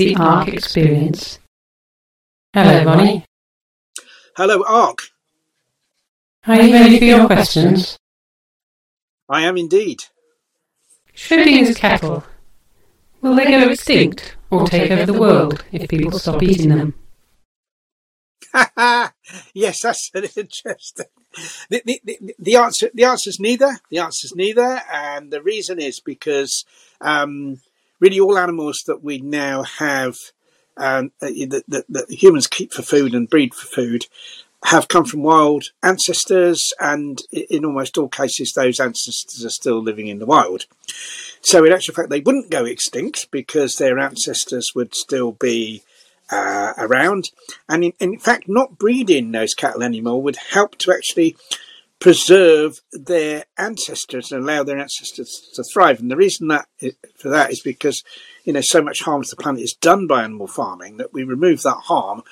the Arque experience. Hello, Ronnie. Hello, Arque. Are you ready for your questions? I am indeed. Schrodinger's cattle. Will they go extinct or take over the world if people stop eating them? yes, that's an interesting. The, the, the, the answer the answer is neither. The answer is neither, and the reason is because um, really all animals that we now have um, that, that, that humans keep for food and breed for food have come from wild ancestors, and in almost all cases, those ancestors are still living in the wild. So, in actual fact, they wouldn't go extinct because their ancestors would still be uh, around. And in, in, fact, not breeding those cattle anymore would help to actually preserve their ancestors and allow their ancestors to thrive. And the reason that for that is because you know so much harm to the planet is done by animal farming that we remove that harm,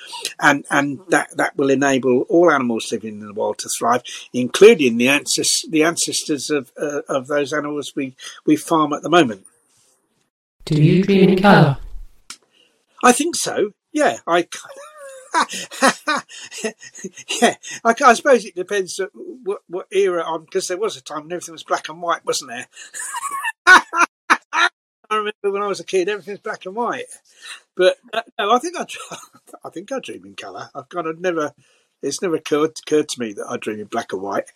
and and that that will enable all animals living in the wild to thrive, including the ancestors the ancestors of uh, of those animals we we farm at the moment. Do you dream in colour? I think so. Yeah, I. yeah, I, I, suppose it depends what, what era I'm because there was a time when everything was black and white, wasn't there? I remember when I was a kid, everything's black and white. But uh, no, I think I, I think I dream in colour. I've kind of never, it's never occurred, occurred to me that I dream in black and white.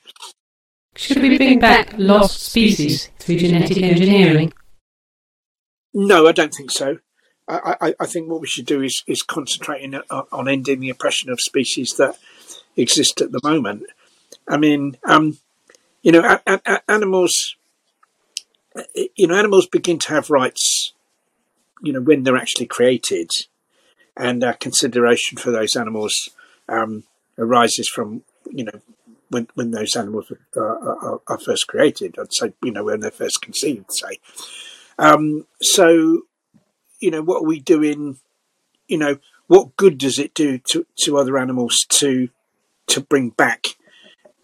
Should we bring back lost species through genetic engineering? No, I don't think so. I, I, think what we should do is, is concentrating on ending the oppression of species that exist at the moment. I mean, um, you know, a, a, animals, you know, animals begin to have rights, you know, when they're actually created, and uh, consideration for those animals um, arises from, you know, when when those animals are, are, are, first created. I'd say, you know, when they're first conceived, say. Um, so you know, what are we doing? You know, what good does it do to, to other animals to to bring back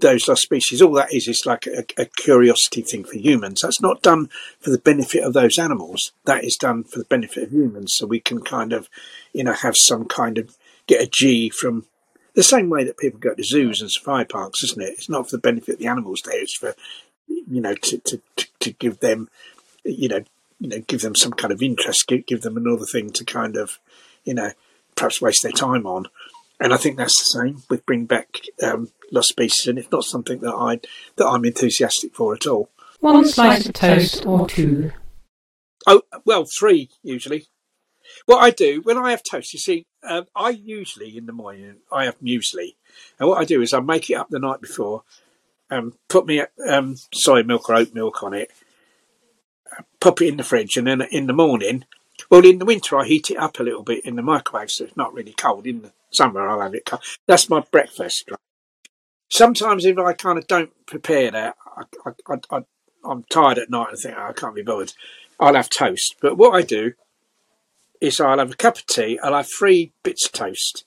those lost species? All that is is like a, a curiosity thing for humans. That's not done for the benefit of those animals. That is done for the benefit of humans, so we can kind of, you know, have some kind of get a G from the same way that people go to zoos and safari parks, isn't it? It's not for the benefit of the animals there. It's for you know to to, to give them you know you know, give them some kind of interest, give, give them another thing to kind of, you know, perhaps waste their time on. And I think that's the same with bring back um, lost species, and it's not something that I that I'm enthusiastic for at all. One slice of toast or two. Oh well, three usually. What I do when I have toast, you see, um, I usually in the morning I have muesli, and what I do is I make it up the night before, um, put me um, soy milk or oat milk on it, pop it in the fridge, and then in the morning, well, in the winter I heat it up a little bit in the microwave, so it's not really cold. In the summer I'll have it cold. That's my breakfast. Sometimes if I kind of don't prepare that, I, I, I, I'm tired at night and think oh, I can't be bothered. I'll have toast. But what I do is I'll have a cup of tea. I'll have three bits of toast.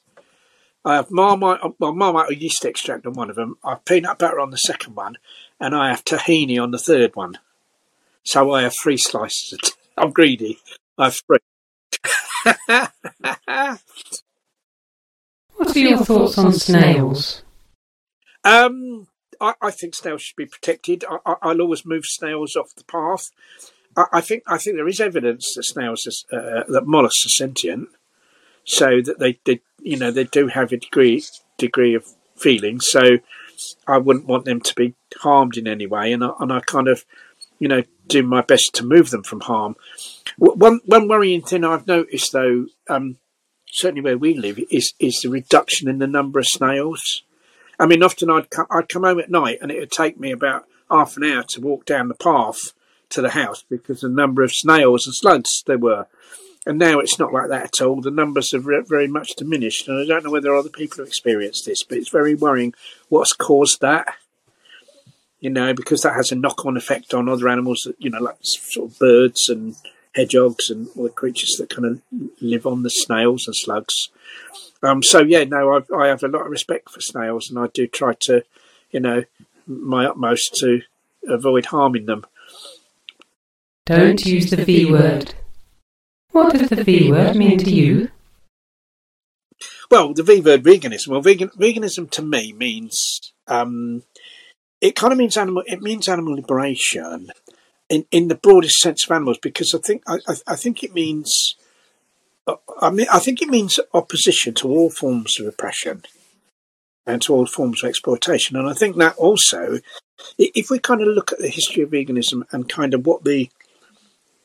I have marmite, uh, well, marmite or yeast extract on one of them. I have peanut butter on the second one, and I have tahini on the third one. So I have three slices. Of I'm greedy. I have three. what are your thoughts on snails? Um, I, I, think snails should be protected. I, will always move snails off the path. I, I, think I think there is evidence that snails are, uh, that mollusks are sentient, so that they, they you know they do have a degree degree of feeling. So I wouldn't want them to be harmed in any way, and I, and I kind of you know, do my best to move them from harm. One one worrying thing I've noticed, though, um, certainly where we live, is is the reduction in the number of snails. I mean, often I'd come, I'd come home at night, and it would take me about half an hour to walk down the path to the house because the number of snails and slugs there were. And now it's not like that at all. The numbers have very much diminished, and I don't know whether other people have experienced this, but it's very worrying what's caused that you know, because that has a knock on effect on other animals, that, you know, like sort of birds and hedgehogs and all the creatures that kind of live on the snails and slugs. Um, so yeah, no, I've, I have a lot of respect for snails, and I do try to, you know, my utmost to avoid harming them. Don't use the V word. What does the V word mean to you? Well, the V word veganism. Well, vegan, veganism to me means um, it kind of means animal. It means animal liberation in in the broadest sense of animals, because I think I, I, think it means. I mean, I think it means opposition to all forms of oppression and to all forms of exploitation. And I think that also, if we kind of look at the history of veganism and kind of what the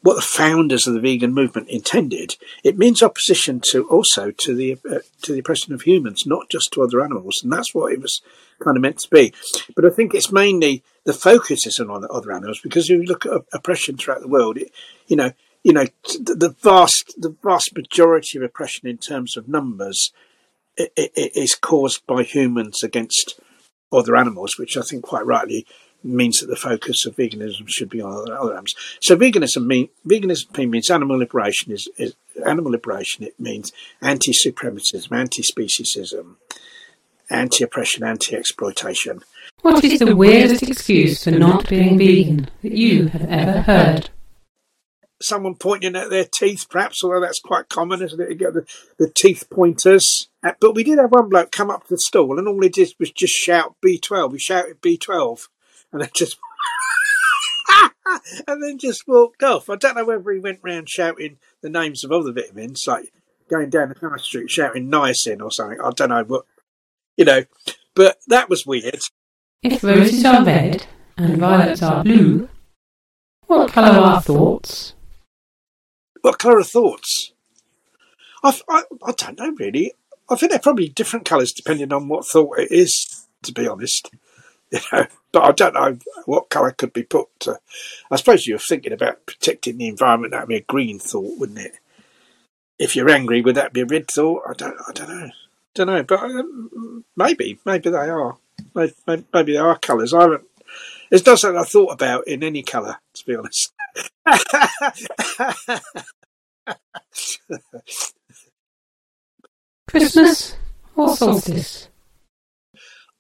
what the founders of the vegan movement intended, it means opposition to also to the uh, to the oppression of humans, not just to other animals, and that's what it was kind of meant to be. But I think it's mainly the focus is on other animals because if you look at oppression throughout the world, it, you know, you know, the vast the vast majority of oppression in terms of numbers is caused by humans against other animals, which I think quite rightly means that the focus of veganism should be on other, other animals. So veganism mean veganism means animal liberation is, is animal liberation. It means anti-supremacism, anti-speciesism, anti-oppression, anti-exploitation. What is the weirdest excuse for not being vegan that you have ever heard? Someone pointing at their teeth, perhaps, although that's quite common, isn't it? You get the, the teeth pointers. Uh, but we did have one bloke come up to the stall, and all he did was just shout B12. He shouted B12 and then just and then just walked off. I don't know whether he went round shouting the names of other vitamins, like going down the high street shouting niacin or something. I don't know what, you know, but that was weird. If roses are red and violets are blue, what colour are thoughts? What colour are thoughts? I, I, I don't know really. I think they're probably different colours depending on what thought it is, to be honest. You know, but I don't know what colour could be put. To, I suppose you're thinking about protecting the environment. That'd be a green thought, wouldn't it? If you're angry, would that be a red thought? I don't. I don't know. Don't know. But um, maybe, maybe they are. Maybe, maybe they are colours. I haven't. It's not something I thought about in any colour, to be honest. Christmas or solstice?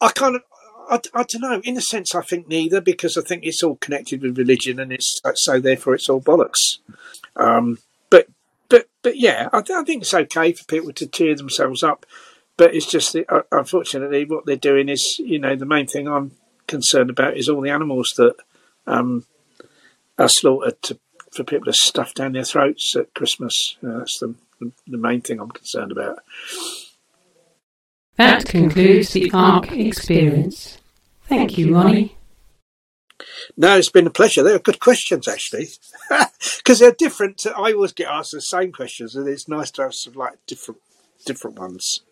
I kind of, I, I don't know. In a sense, I think neither because I think it's all connected with religion, and it's so therefore it's all bollocks. Um, but but but yeah, I, I, think it's okay for people to cheer themselves up. But it's just uh, unfortunately, what they're doing is, you know, the main thing I'm concerned about is all the animals that um, are slaughtered to, for people to stuff down their throats at Christmas. Uh, that's the the main thing I'm concerned about. That concludes the Arque experience. Thank you, Ronnie. No, it's been a pleasure. They are good questions, actually, because they're different. I always get asked the same questions, and it's nice to have some like different, different ones.